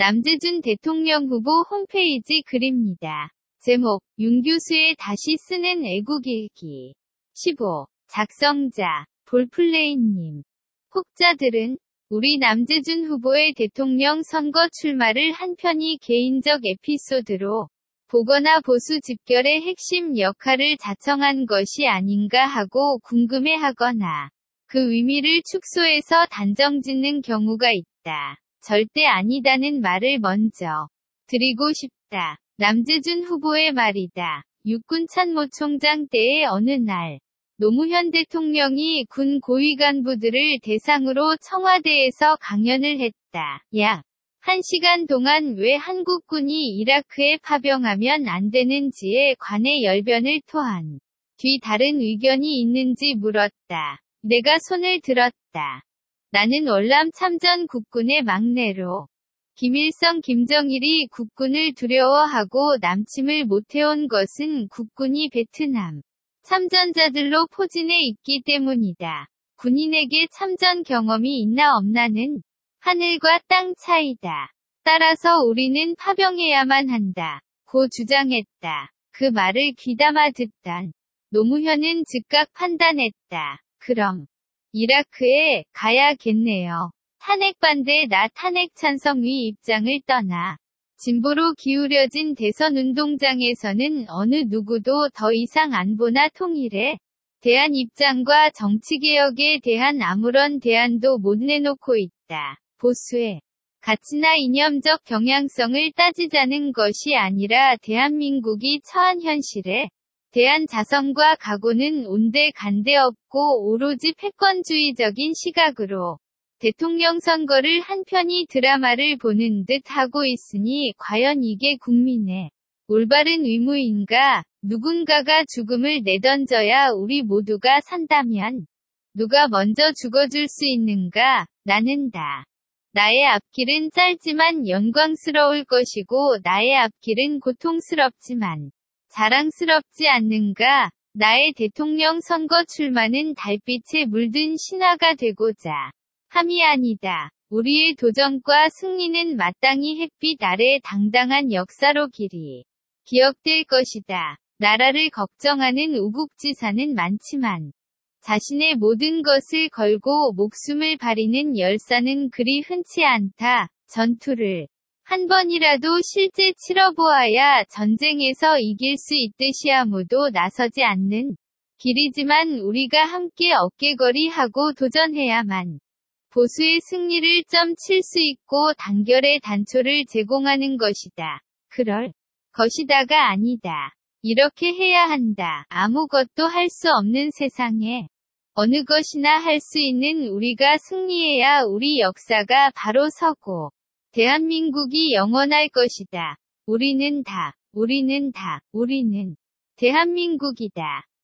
남재준 대통령 후보 홈페이지 글입니다. 제목, 윤 교수의 다시 쓰는 애국일기. 15. 작성자, 볼플레이님. 혹자들은 우리 남재준 후보의 대통령 선거 출마를 한편이 개인적 에피소드로 보거나 보수 집결의 핵심 역할을 자청한 것이 아닌가 하고 궁금해하거나 그 의미를 축소해서 단정 짓는 경우가 있다. 절대 아니다는 말을 먼저 드리고 싶다. 남재준 후보의 말이다. 육군 참모총장 때의 어느 날 노무현 대통령이 군 고위 간부들을 대상으로 청와대에서 강연을 했다. 약 1시간 동안 왜 한국군이 이라크에 파병하면 안 되는지에 관해 열변을 토한 뒤 다른 의견이 있는지 물었다. 내가 손을 들었다. 나는 월남 참전 국군의 막내로 김일성 김정일이 국군을 두려워하고 남침을 못해온 것은 국군이 베트남 참전자들로 포진해 있기 때문이다. 군인에게 참전 경험이 있나 없나는 하늘과 땅 차이다. 따라서 우리는 파병해야만 한다. 고 주장했다. 그 말을 귀담아 듣던 노무현은 즉각 판단했다. 그럼 이라크에 가야겠네요. 탄핵 반대 나 탄핵 찬성 위 입장을 떠나 진보로 기울여진 대선 운동장에서는 어느 누구도 더 이상 안보나 통일에 대한 입장과 정치개혁에 대한 아무런 대안도 못 내놓고 있다. 보수의 가치나 이념적 경향성을 따지자는 것이 아니라 대한민국이 처한 현실에 대한 자성과 각오는 온데 간데 없고 오로지 패권주의적인 시각으로 대통령 선거를 한편이 드라마를 보는 듯 하고 있으니 과연 이게 국민의 올바른 의무인가? 누군가가 죽음을 내던져야 우리 모두가 산다면 누가 먼저 죽어줄 수 있는가? 나는 다. 나의 앞길은 짧지만 영광스러울 것이고 나의 앞길은 고통스럽지만 자랑스럽지 않는가? 나의 대통령 선거 출마는 달빛에 물든 신화가 되고자 함이 아니다. 우리의 도전과 승리는 마땅히 햇빛 아래 당당한 역사로 길이 기억될 것이다. 나라를 걱정하는 우국지사는 많지만 자신의 모든 것을 걸고 목숨을 바리는 열사는 그리 흔치 않다. 전투를 한 번이라도 실제 치러보아야 전쟁에서 이길 수 있듯이 아무도 나서지 않는 길이지만 우리가 함께 어깨거리 하고 도전해야만 보수의 승리를 점칠 수 있고 단결의 단초를 제공하는 것이다. 그럴 것이다가 아니다. 이렇게 해야 한다. 아무것도 할 수 없는 세상에 어느 것이나 할 수 있는 우리가 승리해야 우리 역사가 바로 서고 대한민국이 영원할 것이다. 우리는 다, 우리는 다, 우리는 대한민국이다.